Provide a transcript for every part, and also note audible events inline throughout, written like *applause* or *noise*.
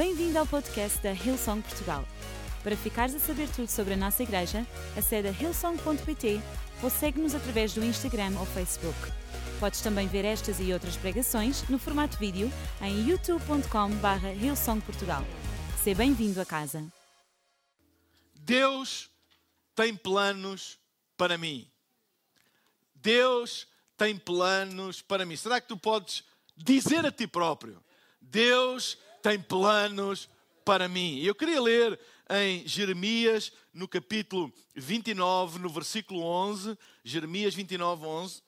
Bem-vindo ao podcast da Hillsong Portugal. Para ficares a saber tudo sobre a nossa igreja, acede a hillsong.pt ou segue-nos através do Instagram ou Facebook. Podes também ver estas e outras pregações no formato vídeo em youtube.com.br hillsongportugal. Seja bem-vindo a casa. Deus tem planos para mim. Deus tem planos para mim. Será que tu podes dizer a ti próprio: Deus tem planos para mim? Eu queria ler em Jeremias, no capítulo 29, no versículo 11. Jeremias 29, 11.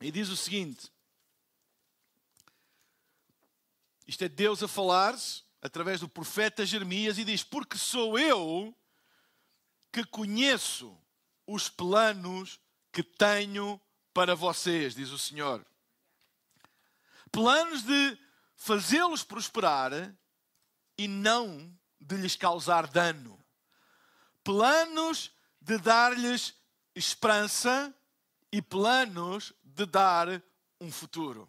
E diz o seguinte: Isto é Deus a falar-se através do profeta Jeremias e diz: Porque sou eu que conheço os planos que tenho para vocês, diz o Senhor. Planos de fazê-los prosperar e não de lhes causar dano. Planos de dar-lhes esperança e planos de dar um futuro.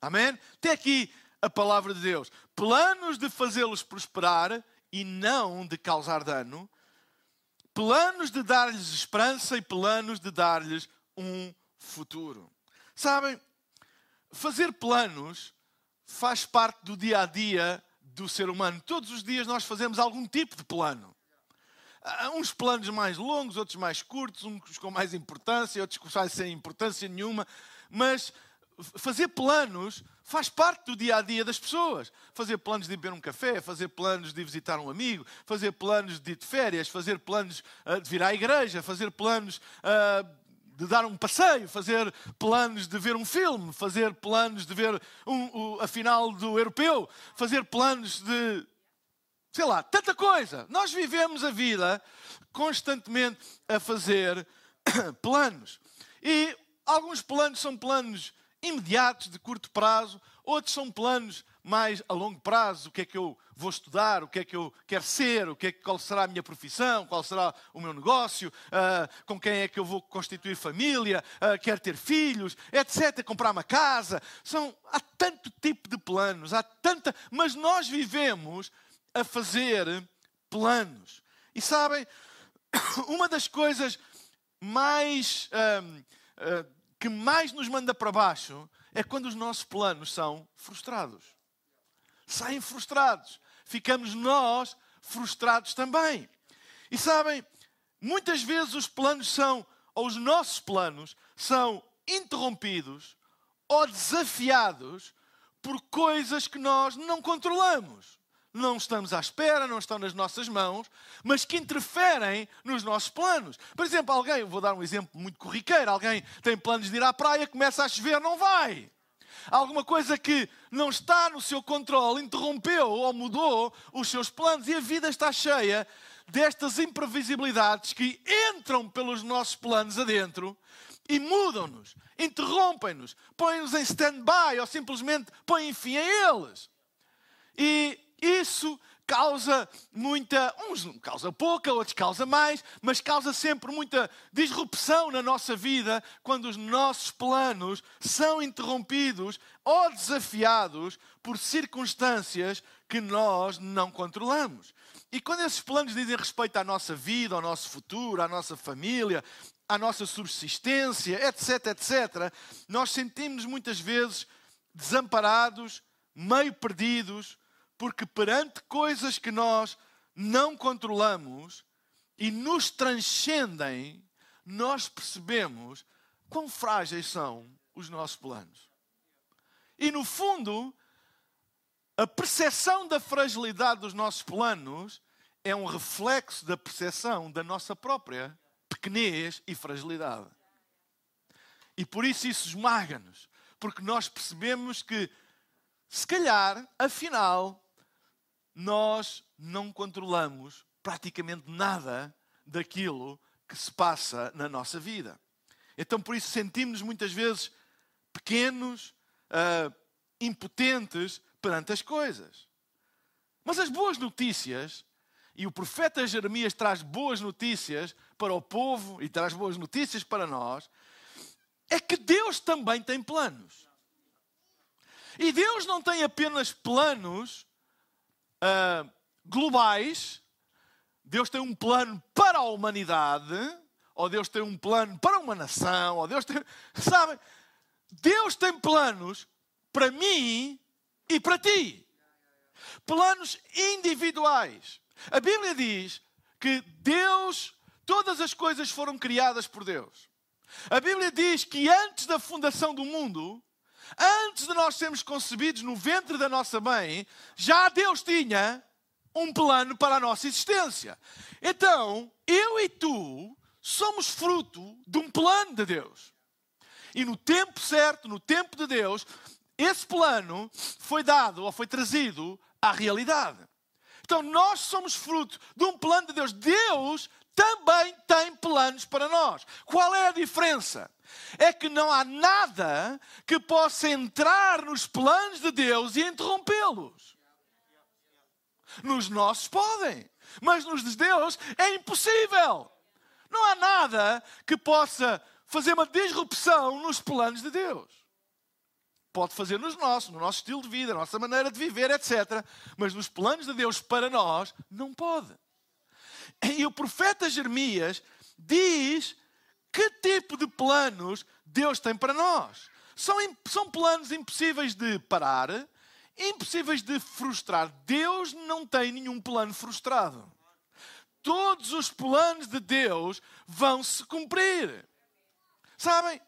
Amém? Até aqui a palavra de Deus. Planos de fazê-los prosperar e não de causar dano. Planos de dar-lhes esperança e planos de dar-lhes um futuro. Sabem, fazer planos faz parte do dia a dia do ser humano. Todos os dias nós fazemos algum tipo de plano. Há uns planos mais longos, outros mais curtos, uns com mais importância, outros com sem importância nenhuma, mas fazer planos faz parte do dia a dia das pessoas. Fazer planos de beber um café, fazer planos de visitar um amigo, fazer planos de ir de férias, fazer planos uh, de vir à igreja, fazer planos uh, de dar um passeio, fazer planos de ver um filme, fazer planos de ver um, um, a final do europeu, fazer planos de. sei lá, tanta coisa. Nós vivemos a vida constantemente a fazer *coughs* planos. E alguns planos são planos imediatos, de curto prazo, outros são planos mais a longo prazo, o que é que eu vou estudar, o que é que eu quero ser, o que é, qual será a minha profissão, qual será o meu negócio, uh, com quem é que eu vou constituir família, uh, quero ter filhos, etc. Comprar uma casa. São, há tanto tipo de planos, há tanta. Mas nós vivemos a fazer planos. E sabem, *coughs* uma das coisas mais. Uh, que mais nos manda para baixo é quando os nossos planos são frustrados. Saem frustrados. Ficamos nós frustrados também. E sabem, muitas vezes os planos são, ou os nossos planos, são interrompidos ou desafiados por coisas que nós não controlamos não estamos à espera, não estão nas nossas mãos, mas que interferem nos nossos planos. Por exemplo, alguém, vou dar um exemplo muito corriqueiro, alguém tem planos de ir à praia, começa a chover, não vai. Alguma coisa que não está no seu controle interrompeu ou mudou os seus planos e a vida está cheia destas imprevisibilidades que entram pelos nossos planos adentro e mudam-nos, interrompem-nos, põem-nos em stand-by ou simplesmente põem fim a eles. E isso causa muita, uns causa pouca, outros causa mais, mas causa sempre muita disrupção na nossa vida quando os nossos planos são interrompidos ou desafiados por circunstâncias que nós não controlamos. E quando esses planos dizem respeito à nossa vida, ao nosso futuro, à nossa família, à nossa subsistência, etc, etc, nós sentimos muitas vezes desamparados, meio perdidos, porque perante coisas que nós não controlamos e nos transcendem, nós percebemos quão frágeis são os nossos planos. E no fundo, a percepção da fragilidade dos nossos planos é um reflexo da percepção da nossa própria pequenez e fragilidade. E por isso isso esmaga-nos, porque nós percebemos que, se calhar, afinal, nós não controlamos praticamente nada daquilo que se passa na nossa vida. Então, por isso, sentimos-nos muitas vezes pequenos, uh, impotentes perante as coisas. Mas as boas notícias, e o profeta Jeremias traz boas notícias para o povo e traz boas notícias para nós, é que Deus também tem planos. E Deus não tem apenas planos uh, globais, Deus tem um plano para a humanidade, ou Deus tem um plano para uma nação, ou Deus tem. *laughs* Sabem? Deus tem planos para mim e para ti. Planos individuais. A Bíblia diz que Deus, todas as coisas foram criadas por Deus. A Bíblia diz que antes da fundação do mundo, antes de nós sermos concebidos no ventre da nossa mãe, já Deus tinha um plano para a nossa existência. Então, eu e tu somos fruto de um plano de Deus. E no tempo certo, no tempo de Deus, esse plano foi dado ou foi trazido à realidade. Então, nós somos fruto de um plano de Deus. Deus também tem planos para nós. Qual é a diferença? É que não há nada que possa entrar nos planos de Deus e interrompê-los. Nos nossos podem, mas nos de Deus é impossível. Não há nada que possa fazer uma disrupção nos planos de Deus. Pode fazer nos nossos, no nosso estilo de vida, na nossa maneira de viver, etc. Mas nos planos de Deus para nós, não pode. E o profeta Jeremias diz que tipo de planos Deus tem para nós. São, são planos impossíveis de parar, impossíveis de frustrar. Deus não tem nenhum plano frustrado. Todos os planos de Deus vão se cumprir. Sabem?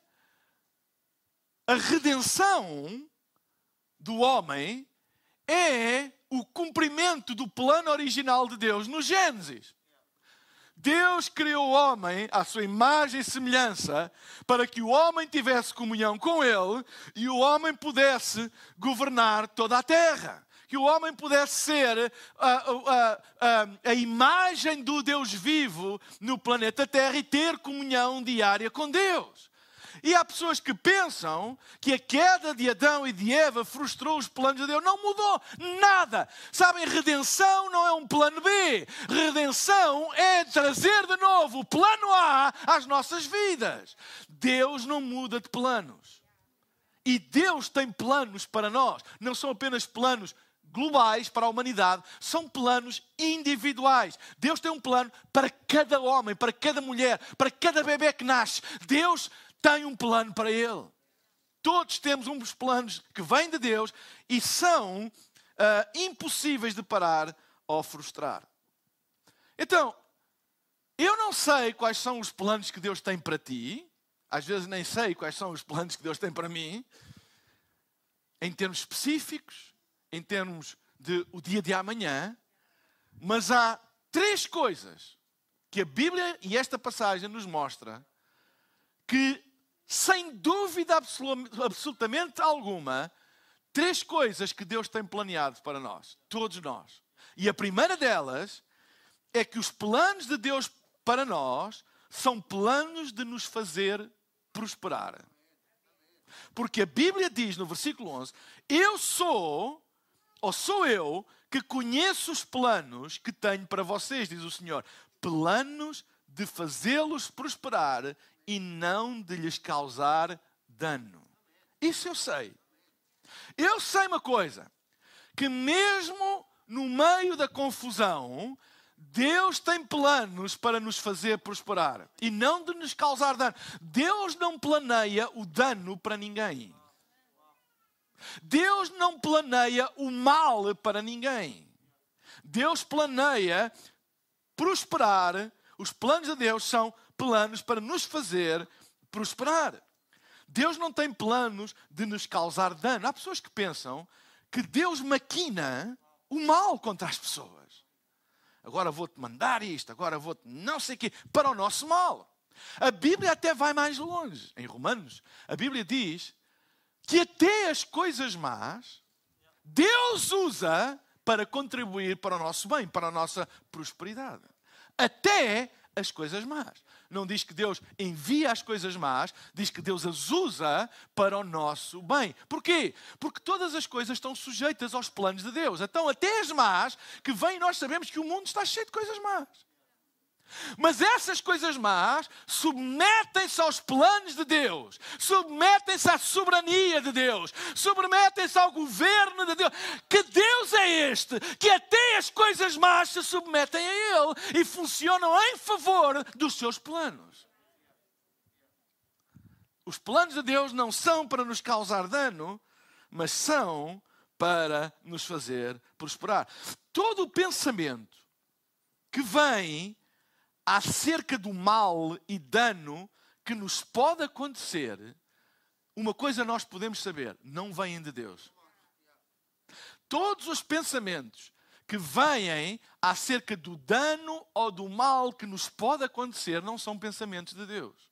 A redenção do homem é o cumprimento do plano original de Deus no Gênesis. Deus criou o homem à sua imagem e semelhança para que o homem tivesse comunhão com ele e o homem pudesse governar toda a terra. Que o homem pudesse ser a, a, a, a imagem do Deus vivo no planeta Terra e ter comunhão diária com Deus. E há pessoas que pensam que a queda de Adão e de Eva frustrou os planos de Deus. Não mudou nada. Sabem, redenção não é um plano B. Redenção é trazer de novo o plano A às nossas vidas. Deus não muda de planos. E Deus tem planos para nós. Não são apenas planos globais para a humanidade, são planos individuais. Deus tem um plano para cada homem, para cada mulher, para cada bebê que nasce. Deus tem um plano para ele. Todos temos uns planos que vêm de Deus e são uh, impossíveis de parar ou frustrar. Então, eu não sei quais são os planos que Deus tem para ti, às vezes nem sei quais são os planos que Deus tem para mim, em termos específicos, em termos de o dia de amanhã, mas há três coisas que a Bíblia e esta passagem nos mostra que sem dúvida absolutamente alguma, três coisas que Deus tem planeado para nós, todos nós. E a primeira delas é que os planos de Deus para nós são planos de nos fazer prosperar. Porque a Bíblia diz no versículo 11: Eu sou, ou sou eu, que conheço os planos que tenho para vocês, diz o Senhor. Planos de fazê-los prosperar e não de lhes causar dano. Isso eu sei. Eu sei uma coisa: que mesmo no meio da confusão, Deus tem planos para nos fazer prosperar e não de nos causar dano. Deus não planeia o dano para ninguém. Deus não planeia o mal para ninguém. Deus planeia prosperar. Os planos de Deus são planos para nos fazer prosperar. Deus não tem planos de nos causar dano. Há pessoas que pensam que Deus maquina o mal contra as pessoas. Agora vou-te mandar isto, agora vou-te não sei o quê, para o nosso mal. A Bíblia até vai mais longe. Em Romanos, a Bíblia diz que até as coisas más Deus usa para contribuir para o nosso bem, para a nossa prosperidade. Até as coisas más não diz que Deus envia as coisas más, diz que Deus as usa para o nosso bem. Porquê? Porque todas as coisas estão sujeitas aos planos de Deus. Então, até as más que vêm, nós sabemos que o mundo está cheio de coisas más. Mas essas coisas más submetem-se aos planos de Deus, submetem-se à soberania de Deus, submetem-se ao governo de Deus. Que Deus é este que até as coisas más se submetem a Ele e funcionam em favor dos seus planos. Os planos de Deus não são para nos causar dano, mas são para nos fazer prosperar. Todo o pensamento que vem acerca do mal e dano que nos pode acontecer, uma coisa nós podemos saber: não vêm de Deus. Todos os pensamentos que vêm acerca do dano ou do mal que nos pode acontecer não são pensamentos de Deus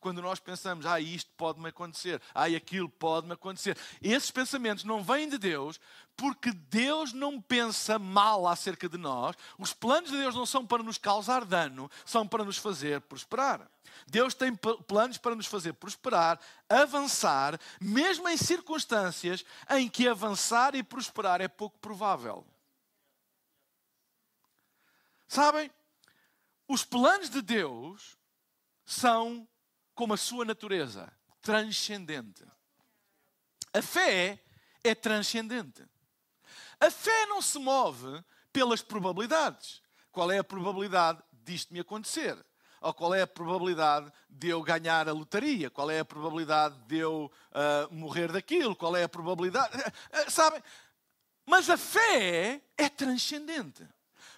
quando nós pensamos, ah, isto pode-me acontecer, ah, aquilo pode-me acontecer. Esses pensamentos não vêm de Deus, porque Deus não pensa mal acerca de nós. Os planos de Deus não são para nos causar dano, são para nos fazer prosperar. Deus tem planos para nos fazer prosperar, avançar, mesmo em circunstâncias em que avançar e prosperar é pouco provável. Sabem, os planos de Deus são como a sua natureza, transcendente. A fé é transcendente. A fé não se move pelas probabilidades. Qual é a probabilidade disto me acontecer? Ou qual é a probabilidade de eu ganhar a lotaria? Qual é a probabilidade de eu uh, morrer daquilo? Qual é a probabilidade? Uh, sabem? Mas a fé é transcendente.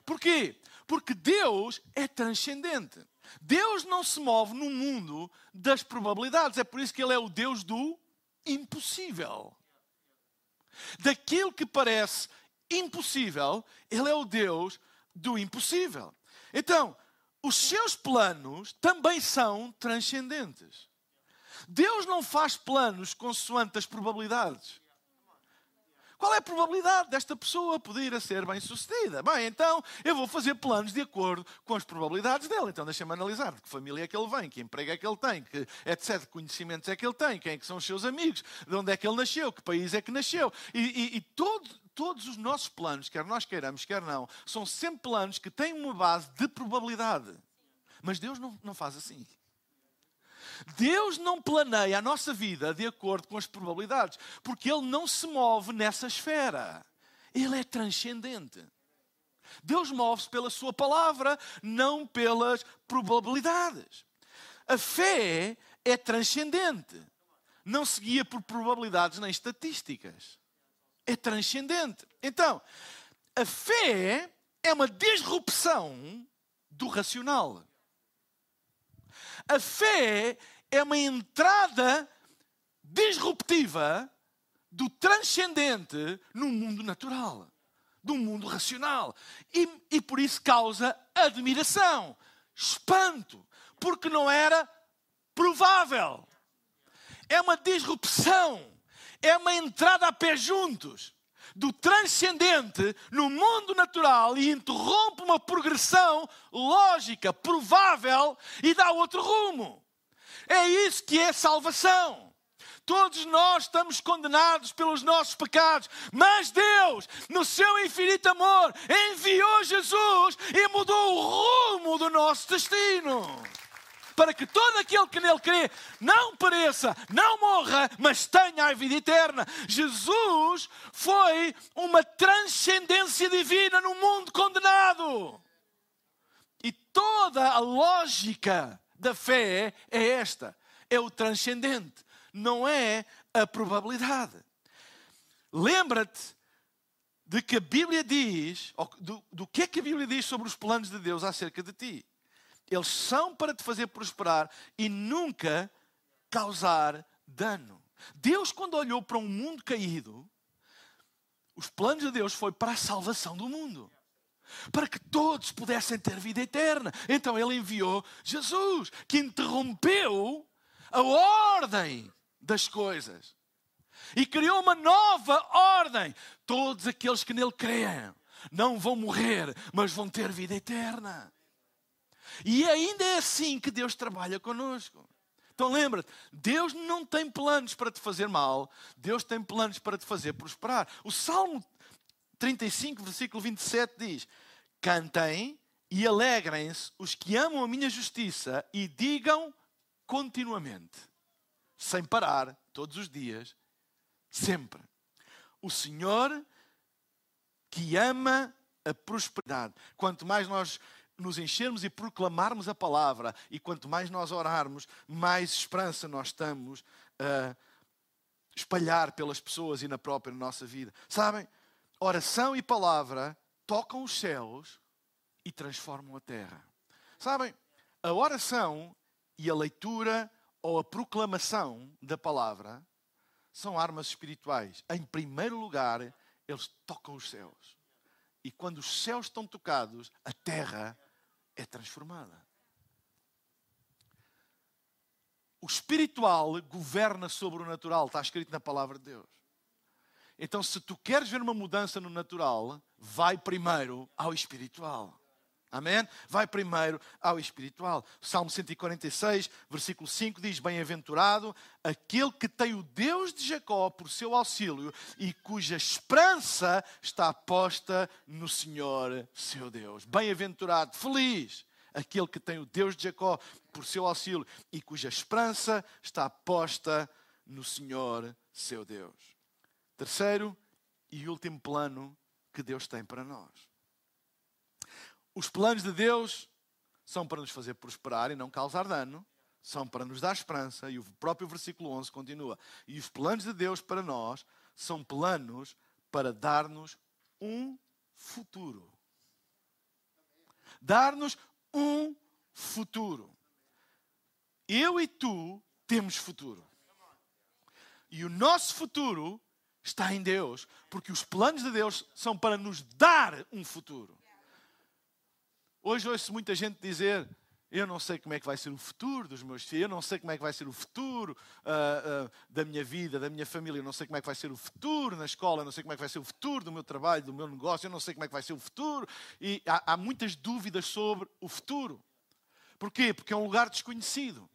Porquê? Porque Deus é transcendente. Deus não se move no mundo das probabilidades. É por isso que Ele é o Deus do impossível. Daquilo que parece impossível, Ele é o Deus do impossível. Então, os seus planos também são transcendentes. Deus não faz planos consoante as probabilidades. Qual é a probabilidade desta pessoa poder ser bem sucedida? Bem, então eu vou fazer planos de acordo com as probabilidades dele. Então deixa-me analisar de que família é que ele vem, que emprego é que ele tem, que, etc. Que conhecimentos é que ele tem, quem é que são os seus amigos, de onde é que ele nasceu, que país é que nasceu. E, e, e todo, todos os nossos planos, quer nós queiramos, quer não, são sempre planos que têm uma base de probabilidade. Mas Deus não, não faz assim. Deus não planeia a nossa vida de acordo com as probabilidades, porque Ele não se move nessa esfera. Ele é transcendente. Deus move-se pela Sua palavra, não pelas probabilidades. A fé é transcendente. Não se guia por probabilidades nem estatísticas. É transcendente. Então, a fé é uma disrupção do racional. A fé é uma entrada disruptiva do transcendente no mundo natural, do mundo racional. E, e por isso causa admiração, espanto, porque não era provável. É uma disrupção, é uma entrada a pé juntos do transcendente no mundo natural e interrompe uma progressão lógica, provável e dá outro rumo. É isso que é salvação. Todos nós estamos condenados pelos nossos pecados, mas Deus, no seu infinito amor, enviou Jesus e mudou o rumo do nosso destino. Para que todo aquele que nele crê não pereça, não morra, mas tenha a vida eterna. Jesus foi uma transcendência divina no mundo condenado. E toda a lógica da fé é esta: é o transcendente, não é a probabilidade. Lembra-te de que a Bíblia diz, do, do que é que a Bíblia diz sobre os planos de Deus acerca de ti. Eles são para te fazer prosperar e nunca causar dano. Deus, quando olhou para um mundo caído, os planos de Deus foi para a salvação do mundo para que todos pudessem ter vida eterna. Então ele enviou Jesus, que interrompeu a ordem das coisas e criou uma nova ordem. Todos aqueles que nele creem não vão morrer, mas vão ter vida eterna. E ainda é assim que Deus trabalha conosco. Então lembra-te, Deus não tem planos para te fazer mal, Deus tem planos para te fazer prosperar. O Salmo 35, versículo 27 diz: Cantem E alegrem-se os que amam a minha justiça e digam continuamente, sem parar, todos os dias, sempre. O Senhor que ama a prosperidade. Quanto mais nós nos enchermos e proclamarmos a palavra, e quanto mais nós orarmos, mais esperança nós estamos a espalhar pelas pessoas e na própria nossa vida. Sabem, oração e palavra tocam os céus e transformam a terra. Sabem, a oração e a leitura ou a proclamação da palavra são armas espirituais. Em primeiro lugar, eles tocam os céus. E quando os céus estão tocados, a terra é transformada. O espiritual governa sobre o natural, está escrito na palavra de Deus. Então, se tu queres ver uma mudança no natural, vai primeiro ao espiritual. Amém? Vai primeiro ao espiritual. Salmo 146, versículo 5 diz: Bem-aventurado aquele que tem o Deus de Jacó por seu auxílio e cuja esperança está posta no Senhor, seu Deus. Bem-aventurado, feliz aquele que tem o Deus de Jacó por seu auxílio e cuja esperança está posta no Senhor, seu Deus. Terceiro e último plano que Deus tem para nós os planos de Deus são para nos fazer prosperar e não causar dano, são para nos dar esperança, e o próprio versículo 11 continua. E os planos de Deus para nós são planos para dar-nos um futuro. Dar-nos um futuro. Eu e tu temos futuro. E o nosso futuro está em Deus, porque os planos de Deus são para nos dar um futuro. Hoje ouço muita gente dizer: eu não sei como é que vai ser o futuro dos meus filhos, eu não sei como é que vai ser o futuro uh, uh, da minha vida, da minha família, eu não sei como é que vai ser o futuro na escola, eu não sei como é que vai ser o futuro do meu trabalho, do meu negócio, eu não sei como é que vai ser o futuro. E há, há muitas dúvidas sobre o futuro. Porquê? Porque é um lugar desconhecido.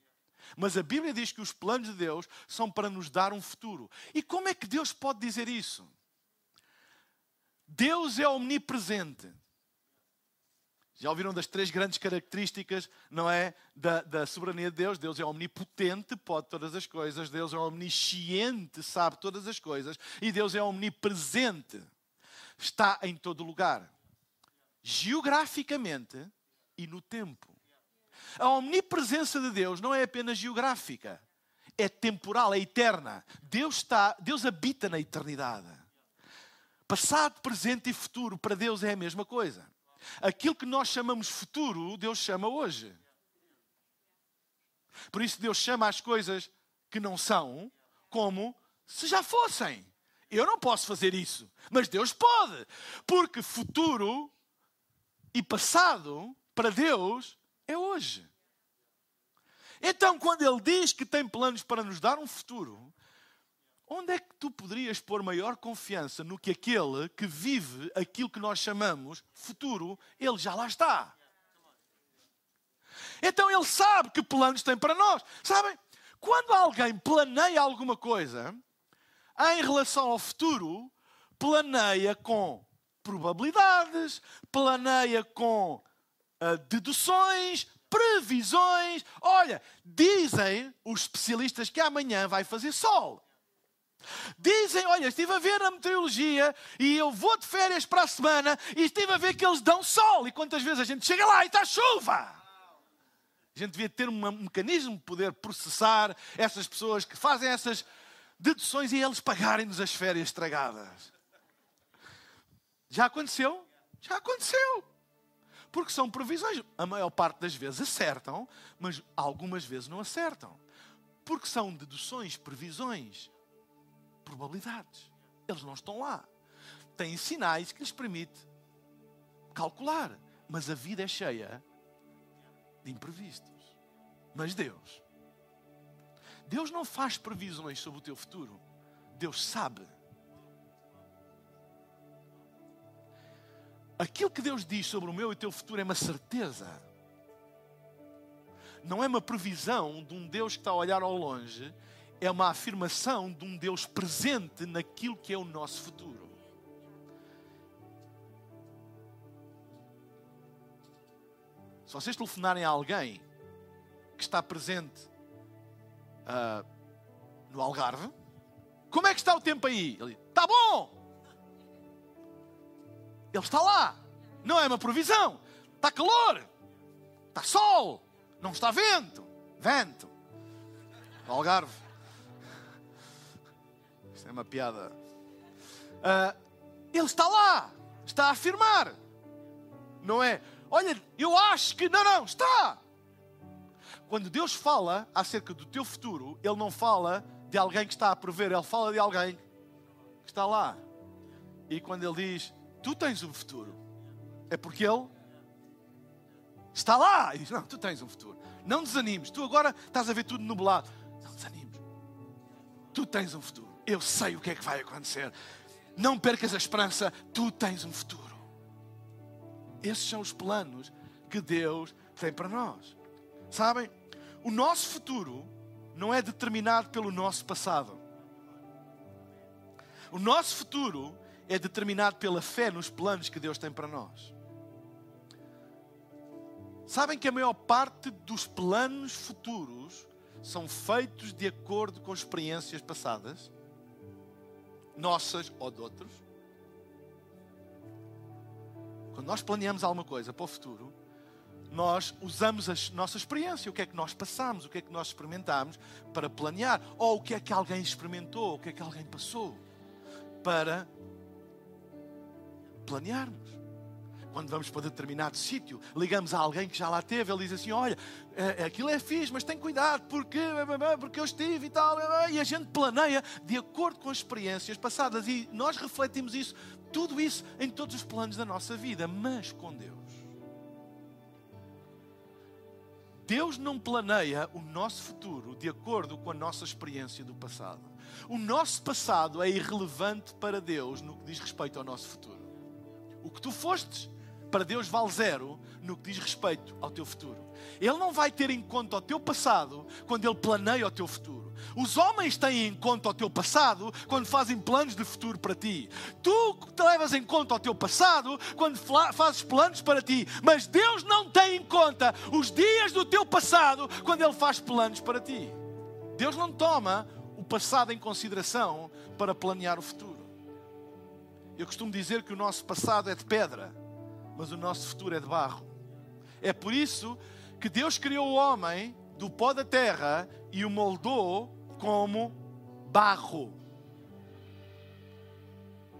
Mas a Bíblia diz que os planos de Deus são para nos dar um futuro. E como é que Deus pode dizer isso? Deus é omnipresente. Já ouviram das três grandes características, não é? Da, da, soberania de Deus. Deus é omnipotente, pode todas as coisas. Deus é omnisciente, sabe todas as coisas. E Deus é omnipresente, está em todo lugar. Geograficamente e no tempo. A omnipresença de Deus não é apenas geográfica, é temporal, é eterna. Deus está, Deus habita na eternidade. Passado, presente e futuro para Deus é a mesma coisa. Aquilo que nós chamamos futuro, Deus chama hoje. Por isso, Deus chama as coisas que não são como se já fossem. Eu não posso fazer isso, mas Deus pode, porque futuro e passado para Deus é hoje. Então, quando Ele diz que tem planos para nos dar um futuro, Onde é que tu poderias pôr maior confiança no que aquele que vive aquilo que nós chamamos futuro, ele já lá está? Então ele sabe que planos tem para nós. Sabem? Quando alguém planeia alguma coisa em relação ao futuro, planeia com probabilidades, planeia com uh, deduções, previsões. Olha, dizem os especialistas que amanhã vai fazer sol. Dizem, olha, estive a ver a meteorologia e eu vou de férias para a semana e estive a ver que eles dão sol. E quantas vezes a gente chega lá e está chuva? A gente devia ter um mecanismo de poder processar essas pessoas que fazem essas deduções e eles pagarem-nos as férias estragadas. Já aconteceu? Já aconteceu. Porque são previsões. A maior parte das vezes acertam, mas algumas vezes não acertam. Porque são deduções, previsões probabilidades. Eles não estão lá. Têm sinais que lhes permite calcular. Mas a vida é cheia de imprevistos. Mas Deus, Deus não faz previsões sobre o teu futuro. Deus sabe. Aquilo que Deus diz sobre o meu e o teu futuro é uma certeza. Não é uma previsão de um Deus que está a olhar ao longe é uma afirmação de um Deus presente naquilo que é o nosso futuro. Se vocês telefonarem a alguém que está presente uh, no Algarve, como é que está o tempo aí? Ele está bom! Ele está lá. Não é uma provisão. Está calor. Está sol. Não está vento. Vento. Algarve. Uma piada. Uh, ele está lá. Está a afirmar. Não é? Olha, eu acho que. Não, não, está. Quando Deus fala acerca do teu futuro, Ele não fala de alguém que está a prever, Ele fala de alguém que está lá. E quando Ele diz, tu tens um futuro, é porque Ele está lá. E diz, não, tu tens um futuro. Não desanimes. Tu agora estás a ver tudo nublado. Não desanimes. Tu tens um futuro. Eu sei o que é que vai acontecer. Não percas a esperança. Tu tens um futuro. Esses são os planos que Deus tem para nós. Sabem? O nosso futuro não é determinado pelo nosso passado. O nosso futuro é determinado pela fé nos planos que Deus tem para nós. Sabem que a maior parte dos planos futuros são feitos de acordo com experiências passadas, nossas ou de outros. Quando nós planeamos alguma coisa para o futuro, nós usamos a nossa experiência, o que é que nós passamos, o que é que nós experimentamos para planear, ou o que é que alguém experimentou, o que é que alguém passou, para planearmos. Quando vamos para determinado sítio, ligamos a alguém que já lá teve, ele diz assim: Olha, aquilo é fixe, mas tem cuidado, porque, porque eu estive e tal. E a gente planeia de acordo com as experiências passadas e nós refletimos isso, tudo isso em todos os planos da nossa vida, mas com Deus. Deus não planeia o nosso futuro de acordo com a nossa experiência do passado. O nosso passado é irrelevante para Deus no que diz respeito ao nosso futuro. O que tu fostes para Deus vale zero no que diz respeito ao teu futuro. Ele não vai ter em conta o teu passado quando ele planeia o teu futuro. Os homens têm em conta o teu passado quando fazem planos de futuro para ti. Tu levas em conta o teu passado quando fazes planos para ti. Mas Deus não tem em conta os dias do teu passado quando Ele faz planos para ti. Deus não toma o passado em consideração para planear o futuro. Eu costumo dizer que o nosso passado é de pedra, mas o nosso futuro é de barro. É por isso que Deus criou o homem do pó da terra e o moldou como barro.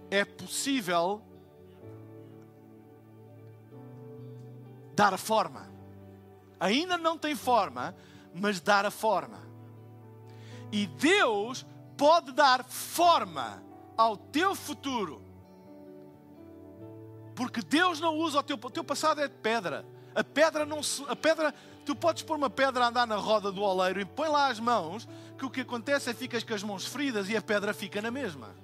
É possível dar a forma. Ainda não tem forma, mas dar a forma. E Deus pode dar forma ao teu futuro. Porque Deus não usa o teu, o teu passado é de pedra. A pedra não se, a pedra, tu podes pôr uma pedra a andar na roda do oleiro e põe lá as mãos, que o que acontece é que ficas com as mãos feridas e a pedra fica na mesma.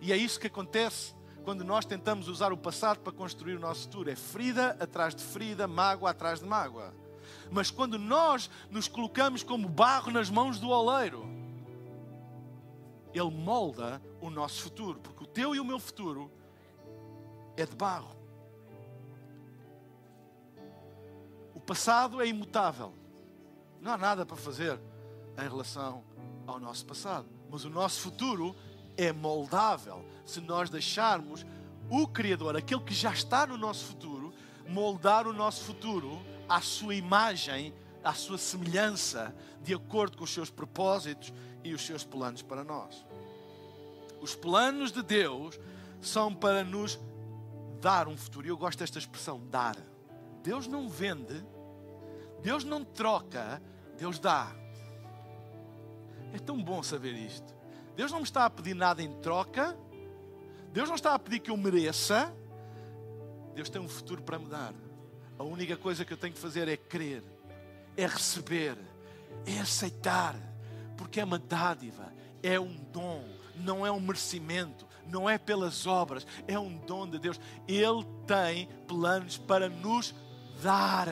E é isso que acontece quando nós tentamos usar o passado para construir o nosso futuro. É ferida atrás de ferida, mágoa atrás de mágoa. Mas quando nós nos colocamos como barro nas mãos do oleiro, ele molda o nosso futuro, porque o teu e o meu futuro é de barro. O passado é imutável. Não há nada para fazer em relação ao nosso passado. Mas o nosso futuro é moldável se nós deixarmos o Criador, aquele que já está no nosso futuro, moldar o nosso futuro à sua imagem, à sua semelhança, de acordo com os seus propósitos e os seus planos para nós. Os planos de Deus são para nos dar um futuro. E eu gosto desta expressão, dar. Deus não vende, Deus não troca, Deus dá. É tão bom saber isto. Deus não me está a pedir nada em troca, Deus não está a pedir que eu mereça, Deus tem um futuro para me dar. A única coisa que eu tenho que fazer é crer, é receber, é aceitar, porque é uma dádiva, é um dom, não é um merecimento, não é pelas obras, é um dom de Deus. Ele tem planos para nos dar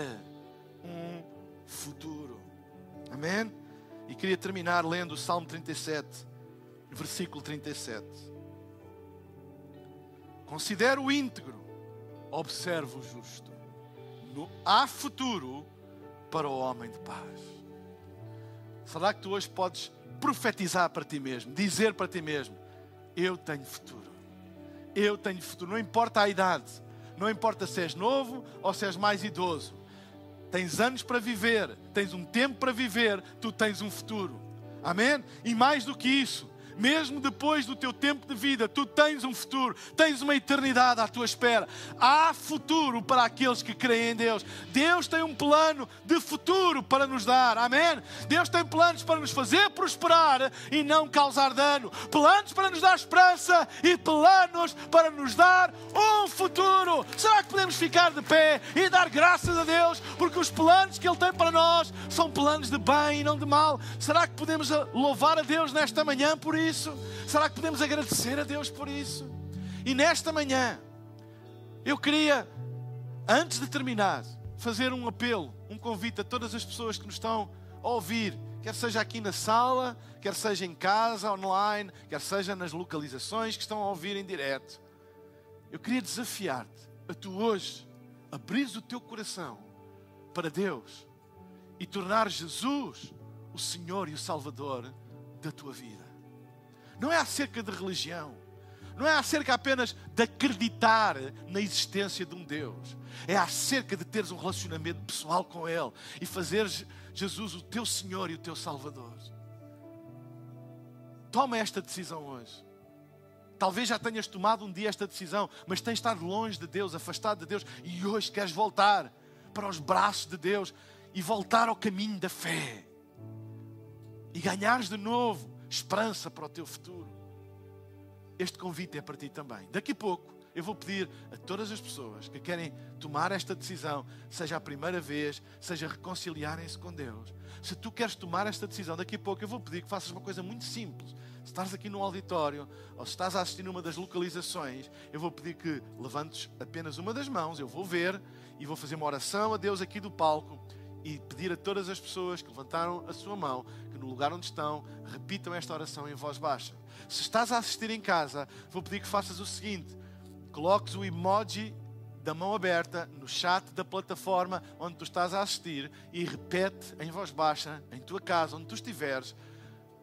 um futuro. Amém? E queria terminar lendo o Salmo 37, versículo 37. Considero o íntegro, observo o justo. no há futuro para o homem de paz. Será que tu hoje podes profetizar para ti mesmo, dizer para ti mesmo: Eu tenho futuro. Eu tenho futuro. Não importa a idade, não importa se és novo ou se és mais idoso. Tens anos para viver, tens um tempo para viver, tu tens um futuro. Amém? E mais do que isso, mesmo depois do teu tempo de vida, tu tens um futuro, tens uma eternidade à tua espera. Há futuro para aqueles que creem em Deus. Deus tem um plano de futuro para nos dar, amém? Deus tem planos para nos fazer prosperar e não causar dano, planos para nos dar esperança e planos para nos dar um futuro. Será que podemos ficar de pé e dar graças a Deus porque os planos que Ele tem para nós são planos de bem e não de mal? Será que podemos louvar a Deus nesta manhã por isso? Isso? Será que podemos agradecer a Deus por isso? E nesta manhã, eu queria, antes de terminar, fazer um apelo, um convite a todas as pessoas que nos estão a ouvir, quer seja aqui na sala, quer seja em casa, online, quer seja nas localizações que estão a ouvir em direto. Eu queria desafiar-te a tu hoje abrires o teu coração para Deus e tornar Jesus o Senhor e o Salvador da tua vida não é acerca de religião, não é acerca apenas de acreditar na existência de um Deus, é acerca de teres um relacionamento pessoal com Ele e fazer Jesus o teu Senhor e o teu Salvador. Toma esta decisão hoje. Talvez já tenhas tomado um dia esta decisão, mas tens estado longe de Deus, afastado de Deus, e hoje queres voltar para os braços de Deus e voltar ao caminho da fé e ganhares de novo esperança para o teu futuro. Este convite é para ti também. Daqui a pouco eu vou pedir a todas as pessoas que querem tomar esta decisão, seja a primeira vez, seja reconciliarem-se com Deus. Se tu queres tomar esta decisão, daqui a pouco eu vou pedir que faças uma coisa muito simples. Se estás aqui no auditório ou se estás a assistir numa das localizações, eu vou pedir que levantes apenas uma das mãos, eu vou ver e vou fazer uma oração a Deus aqui do palco e pedir a todas as pessoas que levantaram a sua mão, que no lugar onde estão, repitam esta oração em voz baixa. Se estás a assistir em casa, vou pedir que faças o seguinte: coloques o emoji da mão aberta no chat da plataforma onde tu estás a assistir e repete em voz baixa, em tua casa, onde tu estiveres,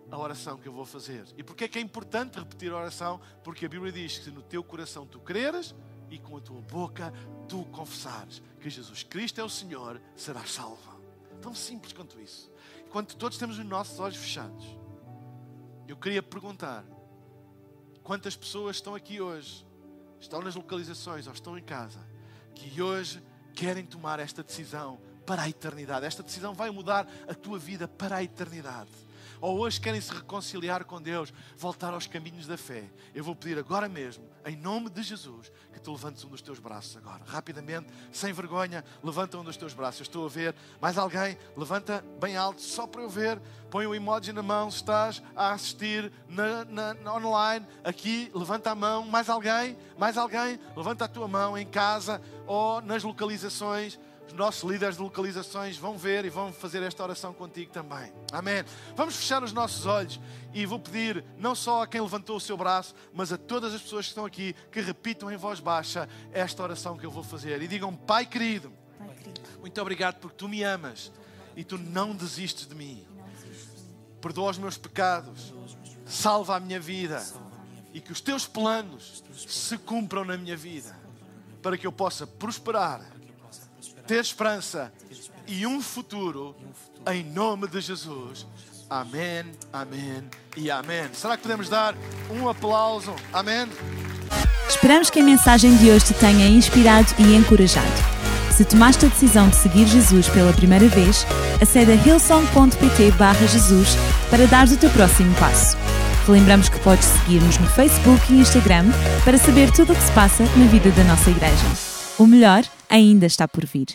a oração que eu vou fazer. E porquê é que é importante repetir a oração? Porque a Bíblia diz que se no teu coração tu creres e com a tua boca tu confessares que Jesus Cristo é o Senhor, serás salvo. Tão simples quanto isso. Enquanto todos temos os nossos olhos fechados, eu queria perguntar: quantas pessoas estão aqui hoje, estão nas localizações ou estão em casa, que hoje querem tomar esta decisão para a eternidade? Esta decisão vai mudar a tua vida para a eternidade ou hoje querem se reconciliar com Deus, voltar aos caminhos da fé, eu vou pedir agora mesmo, em nome de Jesus, que tu levantes um dos teus braços agora. Rapidamente, sem vergonha, levanta um dos teus braços. Estou a ver. Mais alguém? Levanta bem alto, só para eu ver. Põe o emoji na mão estás a assistir na, na, na online. Aqui, levanta a mão. Mais alguém? Mais alguém? Levanta a tua mão em casa ou nas localizações os nossos líderes de localizações vão ver e vão fazer esta oração contigo também. Amém. Vamos fechar os nossos olhos e vou pedir não só a quem levantou o seu braço, mas a todas as pessoas que estão aqui que repitam em voz baixa esta oração que eu vou fazer e digam: Pai querido, Pai querido. muito obrigado porque tu me amas e tu não desistes de mim. Perdoa os meus pecados, salva a minha vida e que os teus planos se cumpram na minha vida para que eu possa prosperar ter esperança e um futuro em nome de Jesus. Amém, amém e amém. Será que podemos dar um aplauso? Amém. Esperamos que a mensagem de hoje te tenha inspirado e encorajado. Se tomaste a decisão de seguir Jesus pela primeira vez, acede a hillsong.pt Jesus para dar o teu próximo passo. Lembramos que podes seguir-nos no Facebook e Instagram para saber tudo o que se passa na vida da nossa igreja. O melhor ainda está por vir.